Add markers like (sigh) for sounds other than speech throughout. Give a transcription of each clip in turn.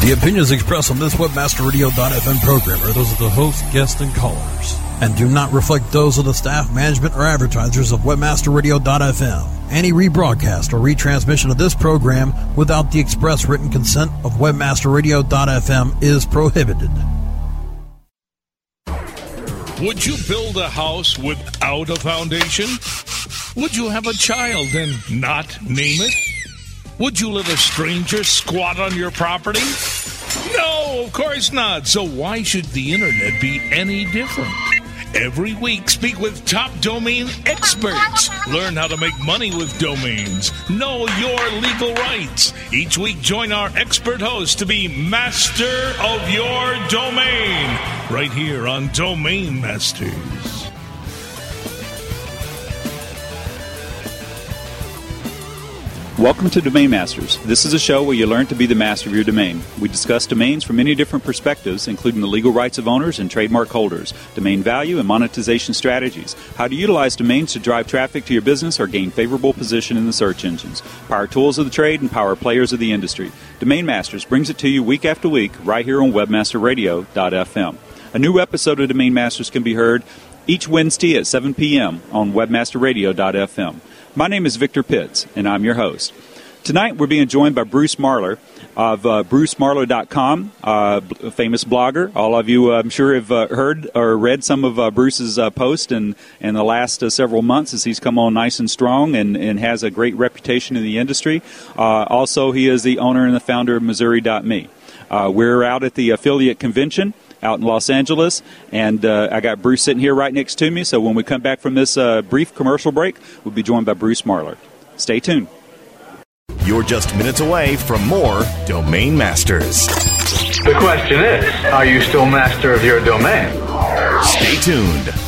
The opinions expressed on this WebmasterRadio.fm program are those of the host, guests, and callers, and do not reflect those of the staff, management, or advertisers of WebmasterRadio.fm. Any rebroadcast or retransmission of this program without the express written consent of WebmasterRadio.fm is prohibited. Would you build a house without a foundation? Would you have a child and not name it? Would you let a stranger squat on your property? No, of course not. So why should the internet be any different? Every week, speak with top domain experts. Learn how to make money with domains. Know your legal rights. Each week, join our expert host to be master of your domain. Right here on Domain Masters. Welcome to Domain Masters. This is a show where you learn to be the master of your domain. We discuss domains from many different perspectives, including the legal rights of owners and trademark holders, domain value, and monetization strategies, how to utilize domains to drive traffic to your business or gain favorable position in the search engines, power tools of the trade, and power players of the industry. Domain Masters brings it to you week after week right here on webmasterradio.fm. A new episode of Domain Masters can be heard each Wednesday at 7 p.m. on webmasterradio.fm. My name is Victor Pitts, and I'm your host. Tonight we're being joined by Bruce Marler of uh, BruceMarler.com, uh, a famous blogger. All of you, uh, I'm sure, have uh, heard or read some of uh, Bruce's uh, posts in, in the last uh, several months as he's come on nice and strong and, and has a great reputation in the industry. also, he is the owner and the founder of Missouri.me. we're out at the affiliate convention out in Los Angeles. And uh, I got Bruce sitting here right next to me. So when we come back from this uh, brief commercial break, we'll be joined by Bruce Marler. Stay tuned. You're just minutes away from more Domain Masters. The question is are you still master of your domain? Stay tuned.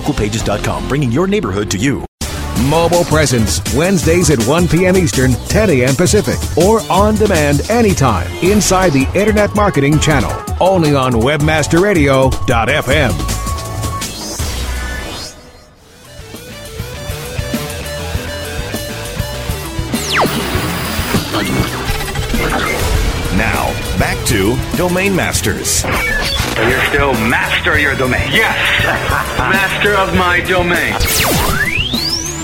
localpages.com, bringing your neighborhood to you. Mobile Presence, Wednesdays at 1 p.m. Eastern, 10 a.m. Pacific, or on demand anytime inside the Internet Marketing Channel. Only on WebmasterRadio.fm. Now, back to Domain Masters. So you're still master of your domain? Yes! (laughs) master of my domain.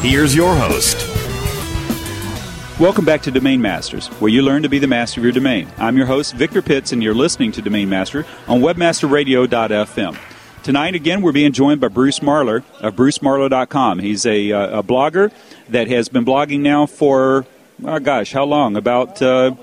Here's your host. Welcome back to Domain Masters, where you learn to be the master of your domain. I'm your host, Victor Pitts, and you're listening to Domain Master on webmasterradio.fm. Tonight, again, we're being joined by Bruce Marler of BruceMarler.com. He's a, uh, a blogger that has been blogging now for, oh gosh, how long? About. Uh,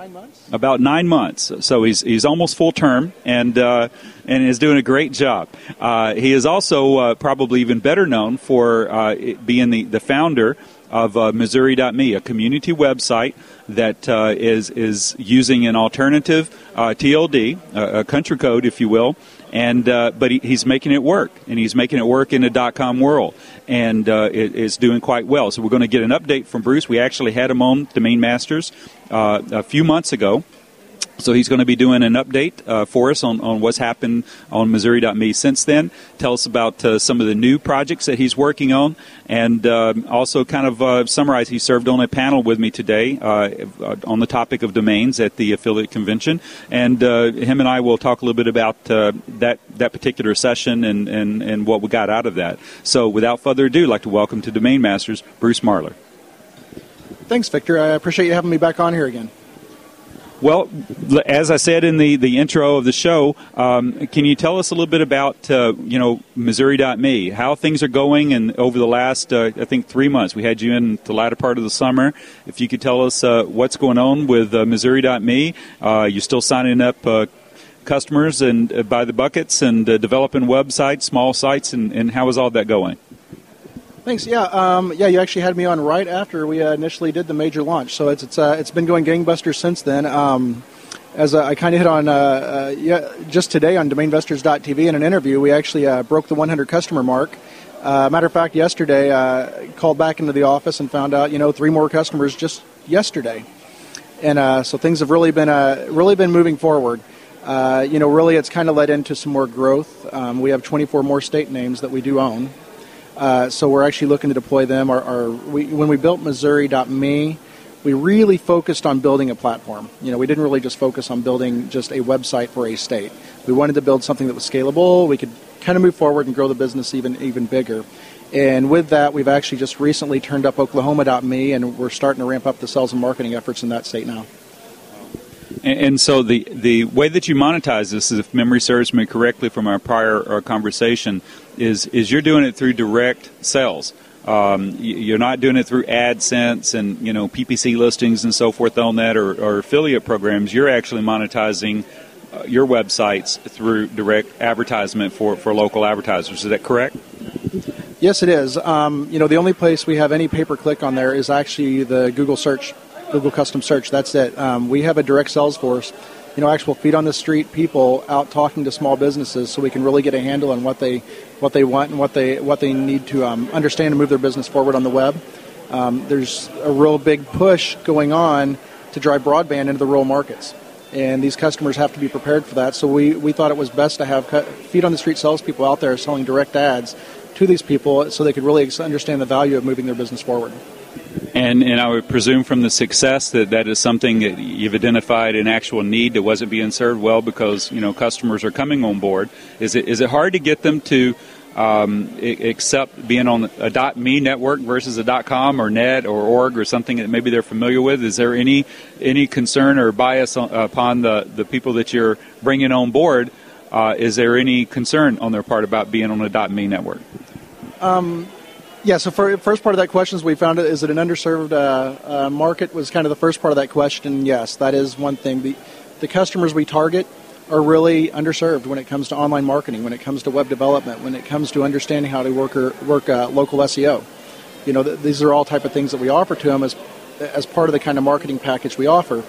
nine months. About nine months. So he's he's almost full term and uh, and is doing a great job. Uh, he is also uh, probably even better known for uh, being the, the founder of uh, Missouri.me, a community website that uh, is is using an alternative TLD, a country code, if you will, and uh, but he, he's making it work, and he's making it work in the dot com world, and uh, it, it's doing quite well. So we're going to get an update from Bruce. We actually had him on Domain Masters uh, a few months ago. So he's going to be doing an update uh, for us on, on what's happened on Missouri.me since then. Tell us about uh, some of the new projects that he's working on, and uh, also kind of uh, summarize. He served on a panel with me today uh, on the topic of domains at the affiliate convention, and uh, him and I will talk a little bit about that that particular session and, and, and what we got out of that. So without further ado, I'd like to welcome to Domain Masters Bruce Marler. Thanks, Victor. I appreciate you having me back on here again. Well, as I said in the, the intro of the show, um, can you tell us a little bit about uh, you know Missouri.me, how things are going, and over the last uh, I think three months, we had you in the latter part of the summer. If you could tell us uh, what's going on with uh, Missouri.me, uh, you're still signing up uh, customers and by the buckets and developing websites, small sites, and, and how is all that going? Thanks. Yeah, um, yeah. You actually had me on right after we uh, initially did the major launch, so it's it's uh, it's been going gangbusters since then. Um, as uh, I kind of hit on, uh, uh, yeah, just today on DomainVestors.tv in an interview, we actually uh, broke the 100 customer mark. matter of fact, yesterday, called back into the office and found out, you know, three more customers just yesterday, and so things have really been really been moving forward. you know, really, it's kind of led into some more growth. Um, we have 24 more state names that we do own. Uh, so we're actually looking to deploy them. Our, our we, when we built Missouri.me, we really focused on building a platform. You know, we didn't really just focus on building just a website for a state. We wanted to build something that was scalable. We could kind of move forward and grow the business even even bigger. And with that, we've actually just recently turned up Oklahoma.me, and we're starting to ramp up the sales and marketing efforts in that state now. And, so the the way that you monetize this, is, if memory serves me correctly from our prior our conversation, is is you're doing it through direct sales. Um, you're not doing it through AdSense and you know PPC listings and so forth on that or, or affiliate programs. You're actually monetizing uh, your websites through direct advertisement for, for local advertisers. Is that correct? Yes, it is. Um, you know, the only place we have any pay per click on there is actually the Google search Google Custom Search. That's it. Um, we have a direct sales force, you know, actual feet on the street people out talking to small businesses, so we can really get a handle on what they what they want and what they what they need to um, understand and move their business forward on the web. Um, there's a real big push going on to drive broadband into the rural markets. And these customers have to be prepared for that. So we, we thought it was best to have feet on the street salespeople out there selling direct ads to these people so they could really understand the value of moving their business forward. And, and I would presume from the success that that is something that you've identified an actual need that wasn't being served well because you know customers are coming on board. Is it is it hard to get them to um, accept being on a .me network versus a .com or .net or .org or something that maybe they're familiar with? Is there any any concern or bias on, upon the the people that you're bringing on board? Uh, is there any concern on their part about being on a .me network? Um, yeah, so for first part of that question is we found it is it an underserved uh, uh, market was kind of the first part of that question. Yes, that is one thing. The the customers we target are really underserved when it comes to online marketing, when it comes to web development, when it comes to understanding how to work or, work uh, local SEO. You know, th- these are all type of things that we offer to them as as part of the kind of marketing package we offer.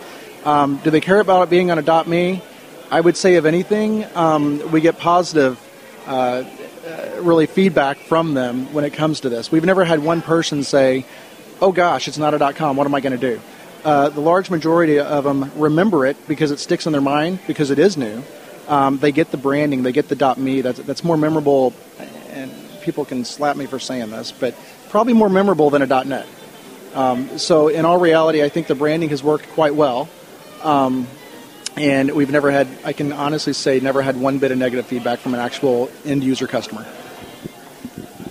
Um, do they care about it being on a .me? I would say, if anything, um, we get positive uh, uh, really feedback from them when it comes to this. We've never had one person say, "Oh gosh, it's not a .com. What am I going to do?" Uh, the large majority of them remember it because it sticks in their mind because it is new. Um, they get the branding, they get the .me. That's that's more memorable, and people can slap me for saying this, but probably more memorable than a .net. Um, so in all reality, I think the branding has worked quite well. Um, and we've never had i can honestly say never had one bit of negative feedback from an actual end user customer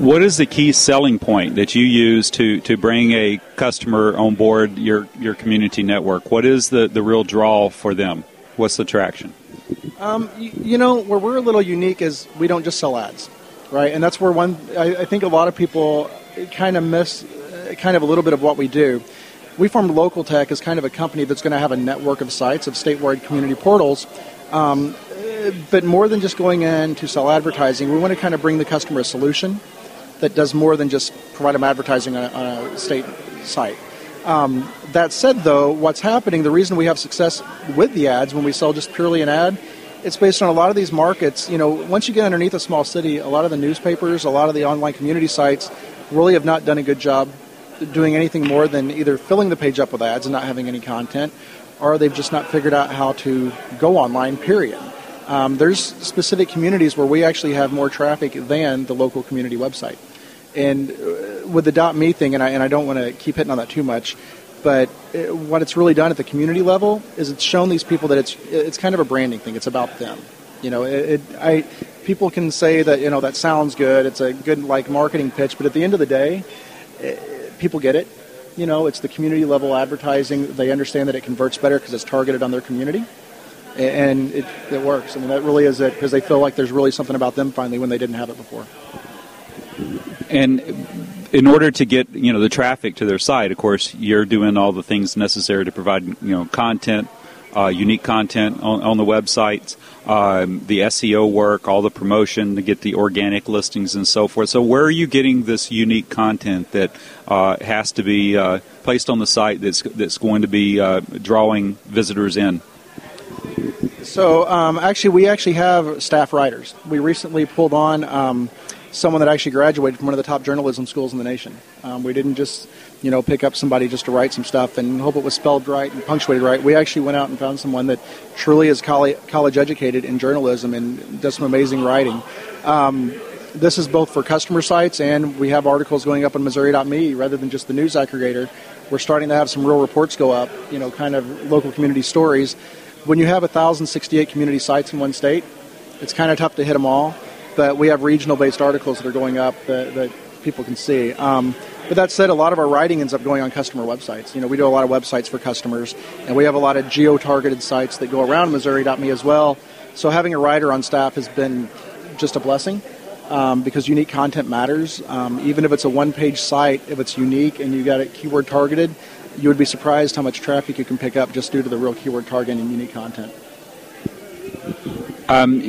what is the key selling point that you use to, to bring a customer on board your, your community network? What is the, the real draw for them? What's the traction? Um, you, know, where we're a little unique is we don't just sell ads, right? And that's where one, I, I think a lot of people kind of miss kind of a little bit of what we do we formed Local Tech as kind of a company that's going to have a network of sites of statewide community portals. Um, but more than just going in to sell advertising, we want to kind of bring the customer a solution that does more than just provide them advertising on a, on a state site. Um, that said, though, what's happening, the reason we have success with the ads when we sell just purely an ad, it's based on a lot of these markets. You know, once you get underneath a small city, a lot of the newspapers, a lot of the online community sites really have not done a good job doing anything more than either filling the page up with ads and not having any content, or they've just not figured out how to go online, period. Um, there's specific communities where we actually have more traffic than the local community website. And uh, with the dot .me thing, and I, and I don't want to keep hitting on that too much, but uh, what it's really done at the community level is it's shown these people that it's it's kind of a branding thing. It's about them. You know, it, it I people can say that you know that sounds good. It's a good like marketing pitch, but at the end of the day, it, uh, people get it. You know, it's the community level advertising. They understand that it converts better because it's targeted on their community, and it, it works. I mean, that really is it because they feel like there's really something about them finally when they didn't have it before. And in order to get you know the traffic to their site, of course, you're doing all the things necessary to provide you know content, uh, unique content on, on the websites, um, the SEO work, all the promotion to get the organic listings and so forth. So, where are you getting this unique content that uh, has to be uh, placed on the site that's that's going to be uh, drawing visitors in? So, um, actually, we actually have staff writers. We recently pulled on. Um, someone that actually graduated from one of the top journalism schools in the nation. Um, we didn't just, you know, pick up somebody just to write some stuff and hope it was spelled right and punctuated right. We actually went out and found someone that truly is college educated in journalism and does some amazing writing. Um, this is both for customer sites and we have articles going up on Missouri.me rather than just the news aggregator. We're starting to have some real reports go up, you know, kind of local community stories. When you have 1,068 community sites in one state, it's kind of tough to hit them all but we have regional based articles that are going up that, that people can see. Um, but that said, a lot of our writing ends up going on customer websites. You know, we do a lot of websites for customers, and we have a lot of geo targeted sites that go around Missouri.me as well. So having a writer on staff has been just a blessing. Um, because unique content matters. Um, even if it's a one-page site, if it's unique and you got it keyword targeted, you would be surprised how much traffic you can pick up just due to the real keyword targeting and unique content. Um,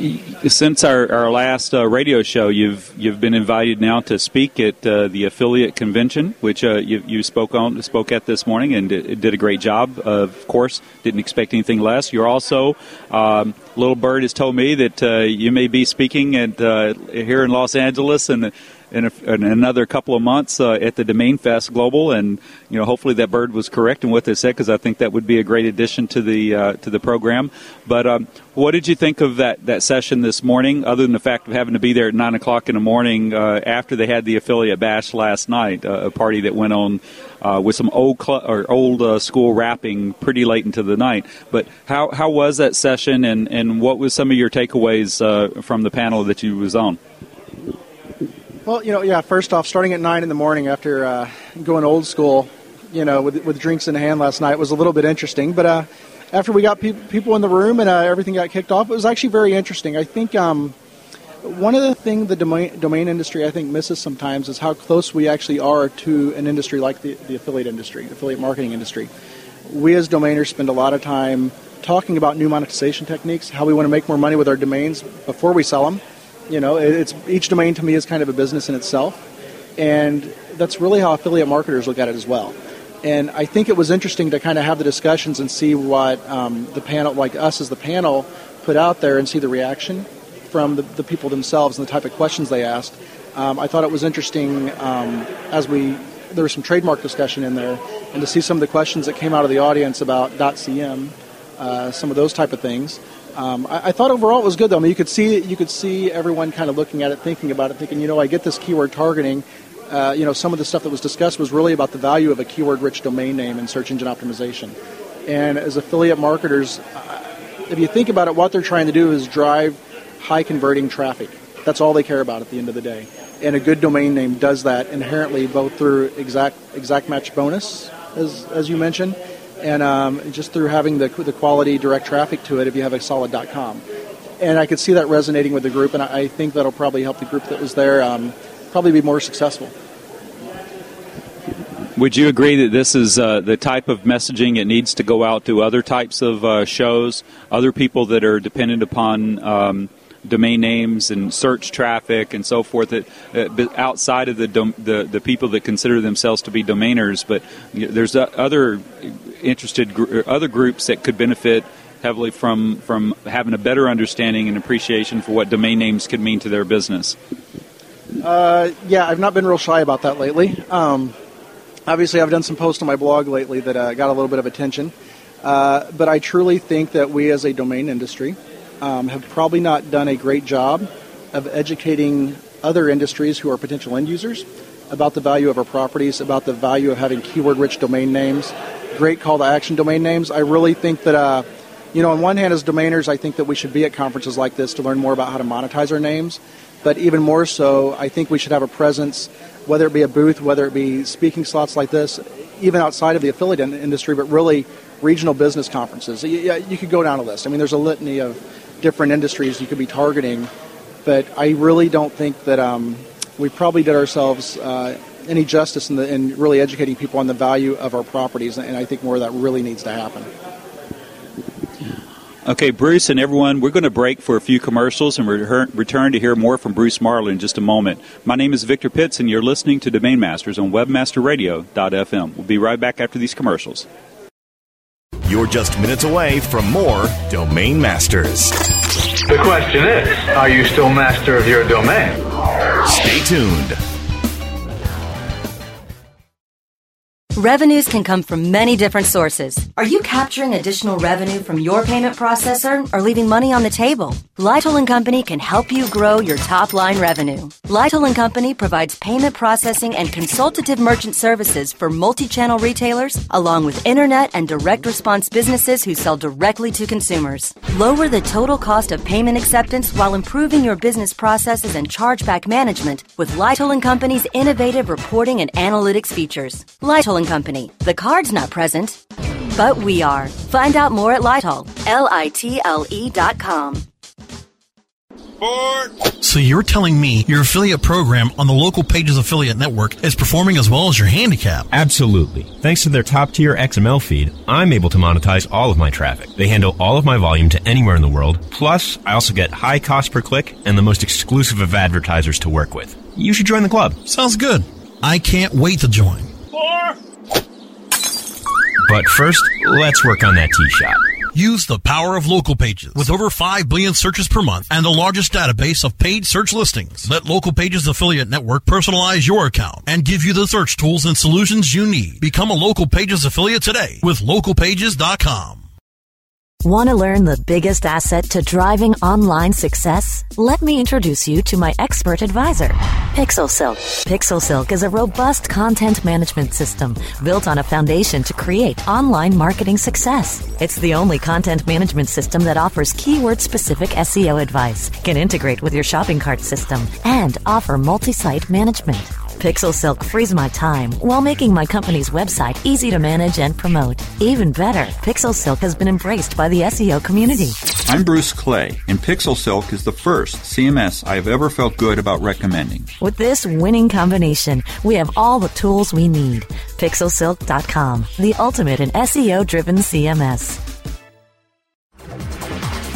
since our, our last uh, radio show, you've you've been invited now to speak at uh, the affiliate convention, which uh, you, you spoke on spoke at this morning, and it, did a great job. of course, didn't expect anything less. You're also um, Little Bird has told me that uh, you may be speaking at uh, here in Los Angeles and in, a, in another couple of months uh, at the Domain Fest Global, and you know hopefully that bird was correct in what they said because I think that would be a great addition to the uh, to the program. But um, what did you think of that that session this morning? Other than the fact of having to be there at nine o'clock in the morning uh, after they had the affiliate bash last night, uh, a party that went on uh, with some old cl- or old uh, school rapping pretty late into the night. But how how was that session, and and what was some of your takeaways from the panel that you was on? Well, you know, yeah. First off, starting at nine in the morning after uh, going old school, you know, with, with drinks in hand last night was a little bit interesting. But uh, after we got pe- people in the room and uh, everything got kicked off, it was actually very interesting. I think um, one of the things the domain, domain industry I think misses sometimes is how close we actually are to an industry like the, the affiliate industry, affiliate marketing industry. We as domainers spend a lot of time talking about new monetization techniques, how we want to make more money with our domains before we sell them you know, it's each domain to me is kind of a business in itself, and that's really how affiliate marketers look at it as well. And I think it was interesting to kind of have the discussions and see what um, the panel, like us as the panel, put out there and see the reaction from the, the people themselves and the type of questions they asked. Um, I thought it was interesting um, as we there was some trademark discussion in there, and to see some of the questions that came out of the audience about .cm, uh, some of those type of things. Um, I, I, thought overall it was good though. I mean, you could see you could see everyone kind of looking at it, thinking about it, thinking, you know, I get this keyword targeting. Uh, you know, some of the stuff that was discussed was really about the value of a keyword-rich domain name in search engine optimization. And as affiliate marketers, uh, if you think about it, what they're trying to do is drive high-converting traffic. That's all they care about at the end of the day. And a good domain name does that inherently, both through exact exact match bonus, as as you mentioned, and um, just through having the, the quality direct traffic to it if you have a solid.com. And I could see that resonating with the group, and I think that'll probably help the group that was there um, probably be more successful. Would you agree that this is uh, the type of messaging it needs to go out to other types of uh, shows, other people that are dependent upon um, domain names and search traffic and so forth, that uh, outside of the, dom- the the people that consider themselves to be domainers, but there's uh, other interested gr- other groups that could benefit heavily from from having a better understanding and appreciation for what domain names could mean to their business. Uh, yeah, I've not been real shy about that lately. Um, obviously, I've done some posts on my blog lately that uh, got a little bit of attention. Uh, but I truly think that we as a domain industry um, have probably not done a great job of educating other industries who are potential end users about the value of our properties, about the value of having keyword rich domain names, great call to action domain names. I really think that, uh, you know, on one hand, as domainers, I think that we should be at conferences like this to learn more about how to monetize our names. But even more so, I think we should have a presence, whether it be a booth, whether it be speaking slots like this, even outside of the affiliate industry, but really regional business conferences. You, you could go down a list. I mean, there's a litany of different industries you could be targeting, but I really don't think that um, we probably did ourselves uh, any justice in, the, in really educating people on the value of our properties, and I think more of that really needs to happen. Okay, Bruce and everyone, we're going to break for a few commercials and return to hear more from Bruce Marler in just a moment. My name is Victor Pitts, and you're listening to Domain Masters on WebmasterRadio.fm. We'll be right back after these commercials. You're just minutes away from more Domain Masters. The question is are you still master of your domain? Stay tuned. Revenues can come from many different sources. Are you capturing additional revenue from your payment processor or leaving money on the table? Litle and Company can help you grow your top line revenue. Litle and Company provides payment processing and consultative merchant services for multi-channel retailers along with internet and direct response businesses who sell directly to consumers. Lower the total cost of payment acceptance while improving your business processes and chargeback management with Litle and Company's innovative reporting and analytics features. Litle and Company. The card's not present, but we are. Find out more at Litle, L-I-T-L-E dot com. So you're telling me your affiliate program on the local Pages affiliate network is performing as well as your handicap? Absolutely. Thanks to their top tier XML feed, I'm able to monetize all of my traffic. They handle all of my volume to anywhere in the world. Plus, I also get high cost per click and the most exclusive of advertisers to work with. You should join the club. Sounds good. I can't wait to join. But first, let's work on that tee shot. Use the power of local pages. With over 5 billion searches per month and the largest database of paid search listings, let Local Pages Affiliate Network personalize your account and give you the search tools and solutions you need. Become a Local Pages affiliate today with localpages.com. Want to learn the biggest asset to driving online success? Let me introduce you to my expert advisor, PixelSilk. PixelSilk is a robust content management system built on a foundation to create online marketing success. It's the only content management system that offers keyword specific SEO advice, can integrate with your shopping cart system, and offer multi site management. Pixel Silk frees my time while making my company's website easy to manage and promote. Even better, Pixel Silk has been embraced by the SEO community. I'm Bruce Clay, and Pixel Silk is the first CMS I have ever felt good about recommending. With this winning combination, we have all the tools we need. PixelSilk.com, the ultimate in SEO driven CMS.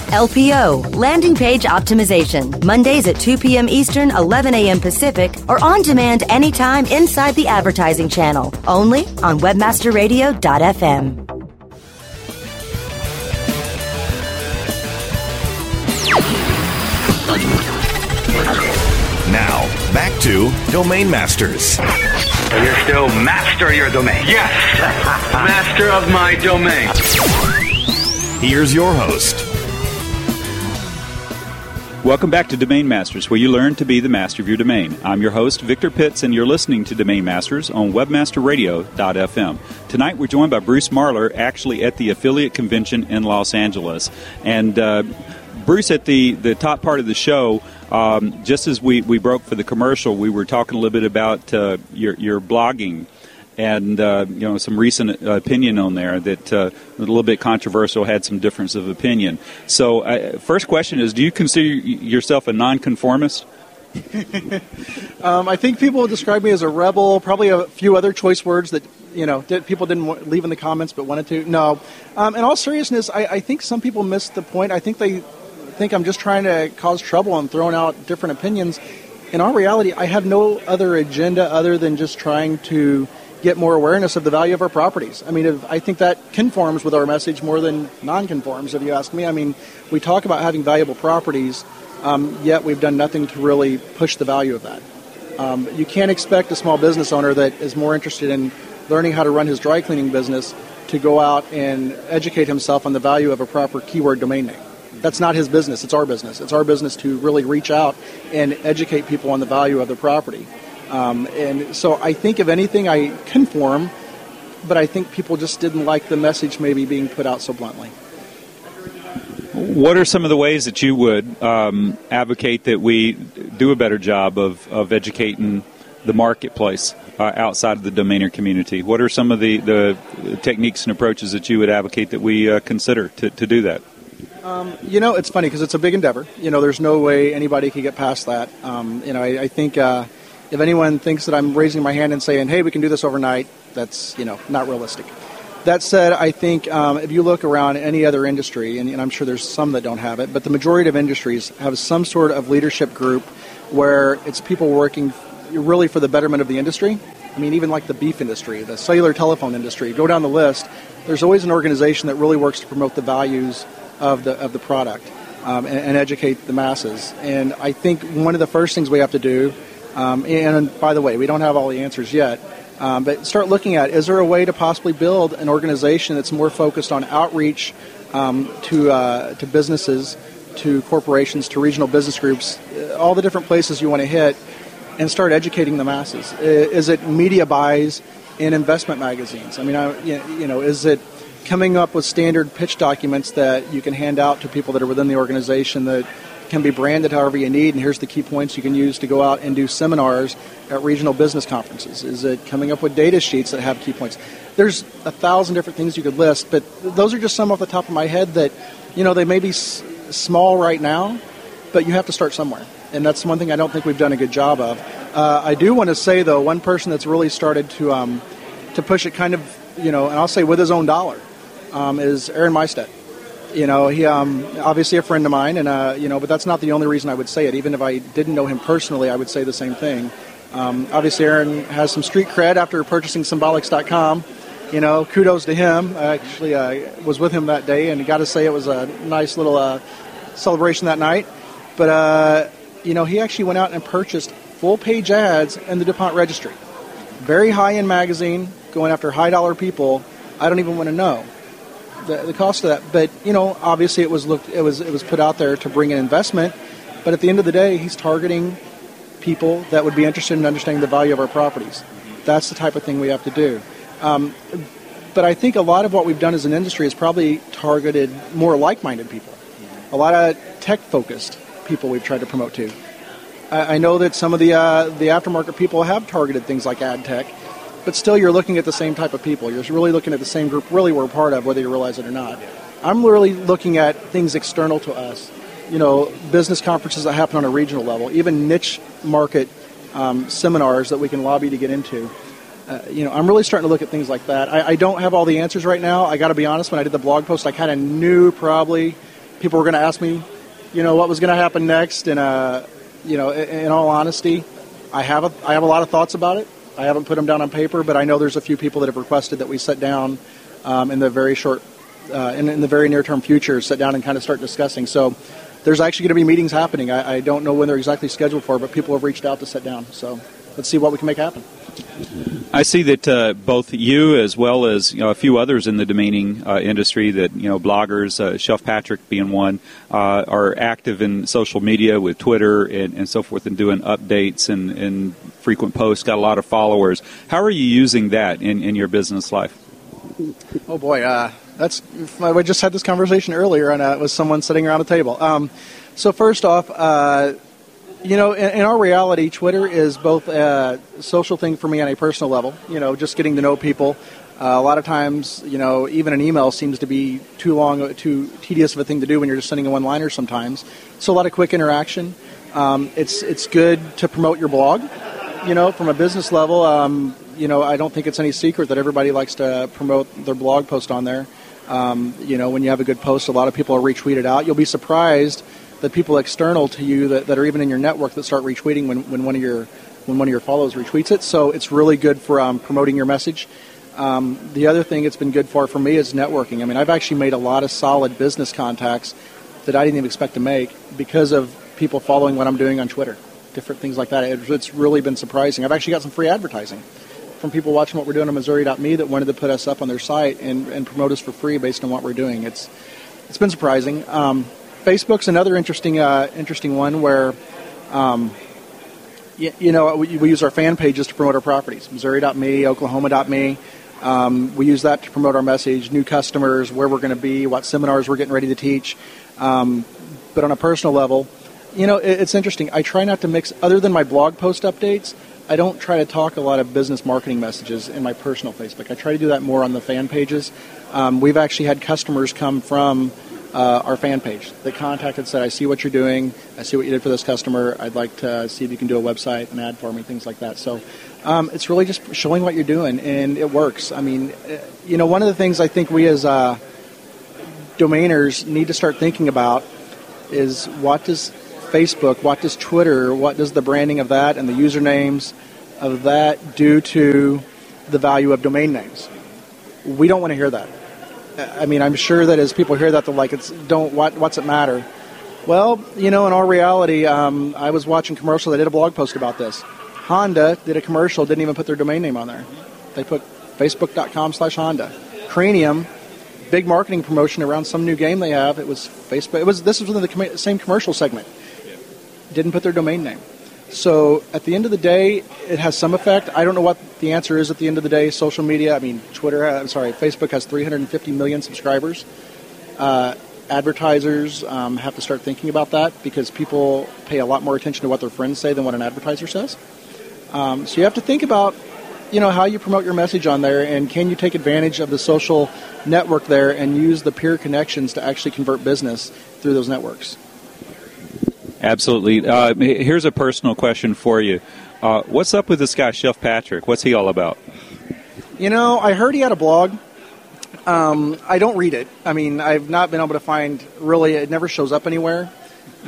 LPO, Landing Page Optimization, Mondays at 2 p.m. Eastern, 11 a.m. Pacific, or on demand anytime inside the advertising channel, only on WebmasterRadio.fm. Now, back to Domain Masters. You're still master your domain. Yes, (laughs) master of my domain. Here's your host, Welcome back to Domain Masters, where you learn to be the master of your domain. I'm your host, Victor Pitts, and you're listening to Domain Masters on WebmasterRadio.fm. Tonight, we're joined by Bruce Marler, actually at the affiliate convention in Los Angeles. And uh, Bruce, at the, the top part of the show, um, just as we, we broke for the commercial, we were talking a little bit about uh, your, your blogging and uh, you know some recent uh, opinion on there that uh, a little bit controversial, had some difference of opinion. So, uh, first question is: Do you consider yourself a nonconformist? (laughs) um, I think people describe me as a rebel. Probably a few other choice words that you know did, people didn't leave in the comments but wanted to. No, um, in all seriousness, I, I think some people miss the point. I think they think I'm just trying to cause trouble and throwing out different opinions. In all reality, I have no other agenda other than just trying to get more awareness of the value of our properties. I mean, I think that conforms with our message more than non-conforms, if you ask me. I mean, we talk about having valuable properties, um, yet we've done nothing to really push the value of that. Um, you can't expect a small business owner that is more interested in learning how to run his dry cleaning business to go out and educate himself on the value of a proper keyword domain name. That's not his business, it's our business. It's our business to really reach out and educate people on the value of the property. Um, and so I think, if anything, I conform, but I think people just didn't like the message maybe being put out so bluntly. What are some of the ways that you would um, advocate that we do a better job of, of educating the marketplace uh, outside of the domainer community? What are some of the, the techniques and approaches that you would advocate that we uh, consider to, to do that? Um, you know, it's funny because it's a big endeavor. You know, there's no way anybody could get past that. Um, you know, I, I think uh, if anyone thinks that I'm raising my hand and saying, "Hey, we can do this overnight," that's you know not realistic. That said, I think um, if you look around any other industry, and, and, I'm sure there's some that don't have it, but the majority of industries have some sort of leadership group where it's people working really for the betterment of the industry. I mean, even like the beef industry, the cellular telephone industry, go down the list. There's always an organization that really works to promote the values of the of the product um, and, and educate the masses. And I think one of the first things we have to do um, and by the way, we don't have all the answers yet. Um, but start looking at is there a way to possibly build an organization that's more focused on outreach um, to uh, to businesses, to corporations, to regional business groups, uh, all the different places you want to hit, and start educating the masses. Is it media buys in investment magazines? I mean, I, you know, is it coming up with standard pitch documents that you can hand out to people that are within the organization that can be branded however you need, and here's the key points you can use to go out and do seminars at regional business conferences. Is it coming up with data sheets that have key points? There's a thousand different things you could list, but those are just some off the top of my head that, you know, they may be s- small right now, but you have to start somewhere. And that's one thing I don't think we've done a good job of. Uh, I do want to say, though, one person that's really started to, um, to push it kind of, you know, and I'll say with his own dollar, um, is Aron Meystedt you know, he um, obviously a friend of mine, and uh, you know, but that's not the only reason I would say it. Even if I didn't know him personally, I would say the same thing. Um, obviously, Aron has some street cred after purchasing Symbolics.com. You know, kudos to him. I actually uh, was with him that day, and got to say it was a nice little uh, celebration that night. But uh, you know, he actually went out and purchased full-page ads in the DuPont Registry, very high-end magazine, going after high-dollar people. I don't even want to know the, the cost of that. But you know, obviously, it was looked, it was it was put out there to bring in investment. But at the end of the day, he's targeting people that would be interested in understanding the value of our properties. That's the type of thing we have to do. Um, but I think a lot of what we've done as an industry is probably targeted more like-minded people. A lot of tech-focused people we've tried to promote to. I, I know that some of the uh, the aftermarket people have targeted things like ad tech but still you're looking at the same type of people. You're really looking at the same group, really we're part of, whether you realize it or not. I'm really looking at things external to us. You know, business conferences that happen on a regional level, even niche market um, seminars that we can lobby to get into. Uh, you know, I'm really starting to look at things like that. I, I don't have all the answers right now. I got to be honest. When I did the blog post, I kind of knew probably people were going to ask me, you know, what was going to happen next. And uh, you know, in, in all honesty, I have a I have a lot of thoughts about it. I haven't put them down on paper, but I know there's a few people that have requested that we sit down um, in the very short, uh, in, in, the very near term future, sit down and kind of start discussing. So there's actually going to be meetings happening. I, I don't know when they're exactly scheduled for, but people have reached out to sit down. So let's see what we can make happen. I see that uh, both you, as well as you know, a few others in the domaining uh, industry, that you know, bloggers, uh, Chef Patrick being one, uh, are active in social media with Twitter and, and so forth, and doing updates and, and, frequent posts. Got a lot of followers. How are you using that in, in your business life? Oh boy, uh, that's I just had this conversation earlier, and uh, it was someone sitting around a table. Um, so first off you know, in, in, our reality, Twitter is both a social thing for me on a personal level. You know, just getting to know people. Uh, a lot of times, you know, even an email seems to be too long, too tedious of a thing to do when you're just sending a one-liner sometimes. So a lot of quick interaction. Um, it's it's good to promote your blog. You know, from a business level, um, you know, I don't think it's any secret that everybody likes to promote their blog post on there. Um, you know, when you have a good post, a lot of people are retweeted out. You'll be surprised that people external to you that, that are even in your network that start retweeting when, when one of your when one of your followers retweets it. So it's really good for um, promoting your message. Um, the other thing it's been good for for me is networking. I mean, I've actually made a lot of solid business contacts that I didn't even expect to make because of people following what I'm doing on Twitter, different things like that. It, it's really been surprising. I've actually got some free advertising from people watching what we're doing on Missouri.me that wanted to put us up on their site and, and promote us for free based on what we're doing. It's it's been surprising. Um, Facebook's another interesting uh, interesting one where. Um, you, you know, we, we, use our fan pages to promote our properties. Missouri.me, Oklahoma.me. Um, we use that to promote our message, new customers, where we're going to be, what seminars we're getting ready to teach. Um, but on a personal level, you know, it, it's interesting. I try not to mix, other than my blog post updates, I don't try to talk a lot of business marketing messages in my personal Facebook. I try to do that more on the fan pages. Um, we've actually had customers come from uh, our fan page They contacted said, I see what you're doing. I see what you did for this customer. I'd like to see if you can do a website, an ad for me, things like that. So um, it's really just showing what you're doing, and it works. I mean, uh, you know, one of the things I think we as uh, domainers need to start thinking about is what does Facebook, what does Twitter, what does the branding of that and the usernames of that do to the value of domain names? We don't want to hear that. I mean, I'm sure that as people hear that, they're like, "It's don't what what's it matter?" Well, you know, in all reality, um, I was watching commercial. They did a blog post about this. Honda did a commercial, didn't even put their domain name on there. They put facebook.com/slash Honda. Cranium big marketing promotion around some new game they have. It was Facebook. It was this was within the com- same commercial segment. Didn't put their domain name. So at the end of the day, it has some effect. I don't know what the answer is at the end of the day. Social media. I mean, Twitter. I'm sorry, Facebook has 350 million subscribers. Uh, advertisers um, have to start thinking about that because people pay a lot more attention to what their friends say than what an advertiser says. Um, so you have to think about you know how you promote your message on there and can you take advantage of the social network there and use the peer connections to actually convert business through those networks absolutely uh, here's a personal question for you uh, what's up with this guy chef patrick what's he all about you know i heard he had a blog um, i don't read it i mean i've not been able to find really it never shows up anywhere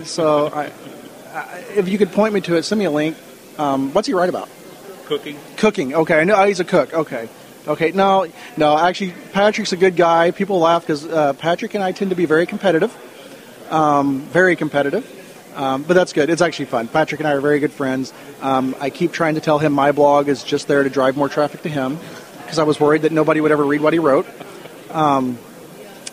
so I, I, if you could point me to it send me a link um, what's he write about Cooking. Cooking. Okay, I know he's a cook. Okay. Okay. No, no. Actually, Patrick's a good guy. People laugh because uh, Patrick and I tend to be very competitive. Um, very competitive. Um, but that's good. It's actually fun. Patrick and I are very good friends. Um, I keep trying to tell him my blog is just there to drive more traffic to him because I was worried that nobody would ever read what he wrote. Um,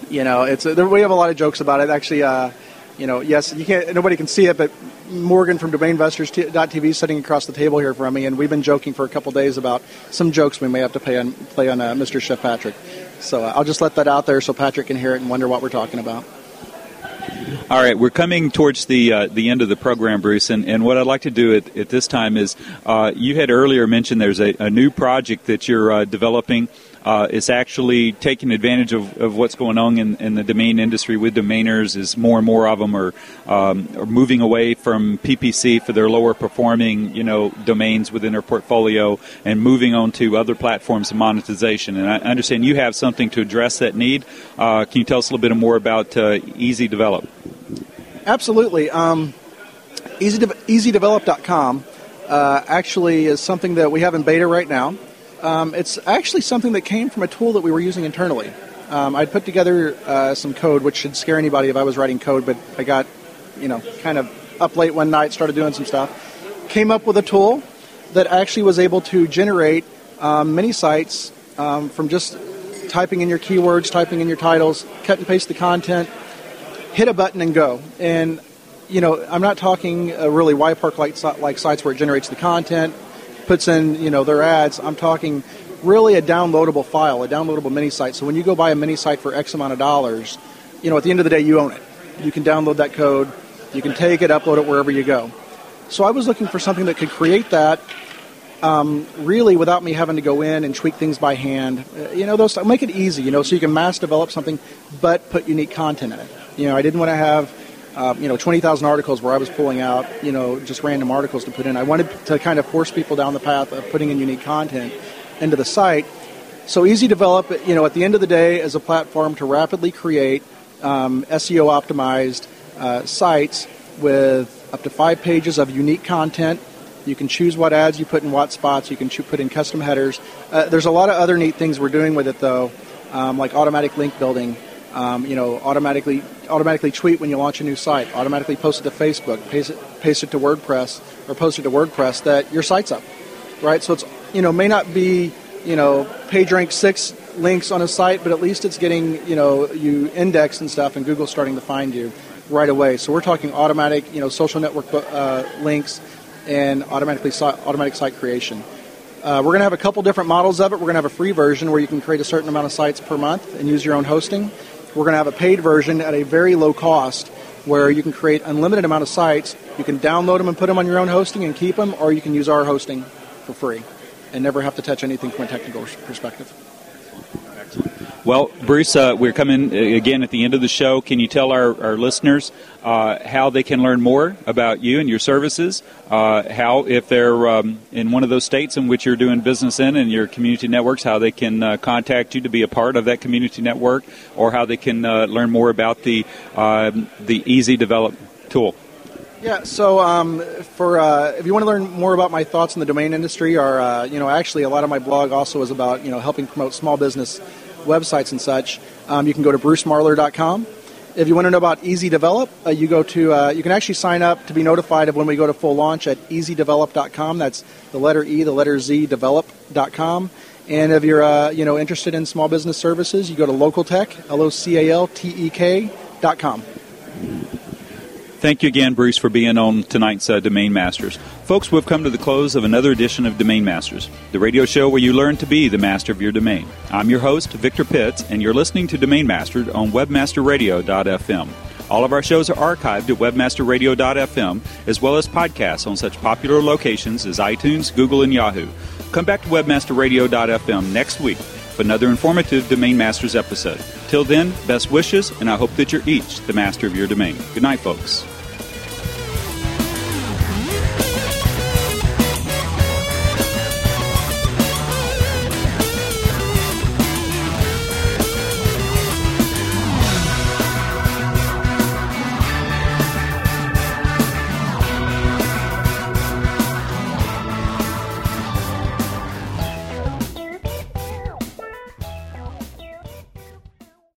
you know, it's a, we have a lot of jokes about it. Actually, uh, you know, yes, you can't. Nobody can see it, but Morgan from DomainVestors.tv is sitting across the table here from me, and we've been joking for a couple days about some jokes we may have to play on play on uh, Mr. Chef Patrick. So uh, I'll just let that out there so Patrick can hear it and wonder what we're talking about. All right, we're coming towards the uh, the end of the program, Bruce, and, and what I'd like to do at, at this time is uh, you had earlier mentioned there's a, a new project that you're uh, developing uh, is actually taking advantage of, of what's going on in, in, the domain industry with domainers Is more and more of them are, um, are moving away from PPC for their lower performing you know domains within their portfolio and moving on to other platforms of monetization. And I understand you have something to address that need. Uh, can you tell us a little bit more about uh, Easy Develop? Absolutely. Um, easy de- EasyDevelop.com uh, actually is something that we have in beta right now. Um, it's actually something that came from a tool that we were using internally. Um, I'd put together uh, some code, which should scare anybody if I was writing code, but I got, you know, kind of up late one night, started doing some stuff. Came up with a tool that actually was able to generate um, many sites um, from just typing in your keywords, typing in your titles, cut and paste the content, hit a button and go. And you know, I'm not talking uh, really YPark Park like sites where it generates the content, puts in you know their ads. I'm talking really a downloadable file, a downloadable mini site. So when you go buy a mini site for X amount of dollars, you know at the end of the day you own it. You can download that code, you can take it, upload it wherever you go. So I was looking for something that could create that um, really without me having to go in and tweak things by hand. Uh, you know, those make it easy. You know, so you can mass develop something, but put unique content in it. You know, I didn't want to have uh, you know, 20,000 articles where I was pulling out, you know, just random articles to put in. I wanted to kind of force people down the path of putting in unique content into the site. So Easy Develop, you know, at the end of the day, is a platform to rapidly create um, SEO optimized uh, sites with up to five pages of unique content. You can choose what ads you put in what spots. You can put in custom headers. Uh, there's a lot of other neat things we're doing with it, though, um, like automatic link building. Um, you know, automatically automatically tweet when you launch a new site, automatically post it to Facebook, paste it, paste it to WordPress, or post it to WordPress that your site's up, right? So it's you know may not be you know page rank six links on a site, but at least it's getting you know you indexed and stuff, and Google's starting to find you right away. So we're talking automatic you know social network uh, links and automatically automatic site creation. Uh, we're going to have a couple different models of it. We're going to have a free version where you can create a certain amount of sites per month and use your own hosting. We're going to have a paid version at a very low cost where you can create unlimited amount of sites. You can download them and put them on your own hosting and keep them, or you can use our hosting for free and never have to touch anything from a technical perspective. Well, Bruce, uh, we're coming uh, again at the end of the show. Can you tell our, our listeners uh, how they can learn more about you and your services? Uh, how, if they're um, in one of those states in which you're doing business in and your community networks, how they can uh, contact you to be a part of that community network, or how they can uh, learn more about the um, the EZ Develop tool? Yeah, so um, for uh, if you want to learn more about my thoughts in the domain industry, or uh, you know, actually a lot of my blog also is about you know helping promote small business websites and such, um, you can go to brucemarler.com. If you want to know about EZ Develop, uh, you go to uh, you can actually sign up to be notified of when we go to full launch at ezdevelop.com. That's the letter E, the letter Z, develop.com. And if you're uh, you know interested in small business services, you go to localtek, L O C A L T E K dot com. Thank you again, Bruce, for being on tonight's uh, Domain Masters. Folks, we've come to the close of another edition of Domain Masters, the radio show where you learn to be the master of your domain. I'm your host, Victor Pitts, and you're listening to Domain Masters on WebmasterRadio.fm. All of our shows are archived at webmasterradio.fm, as well as podcasts on such popular locations as iTunes, Google, and Yahoo. Come back to webmasterradio.fm next week for another informative Domain Masters episode. Till then, best wishes, and I hope that you're each the master of your domain. Good night, folks.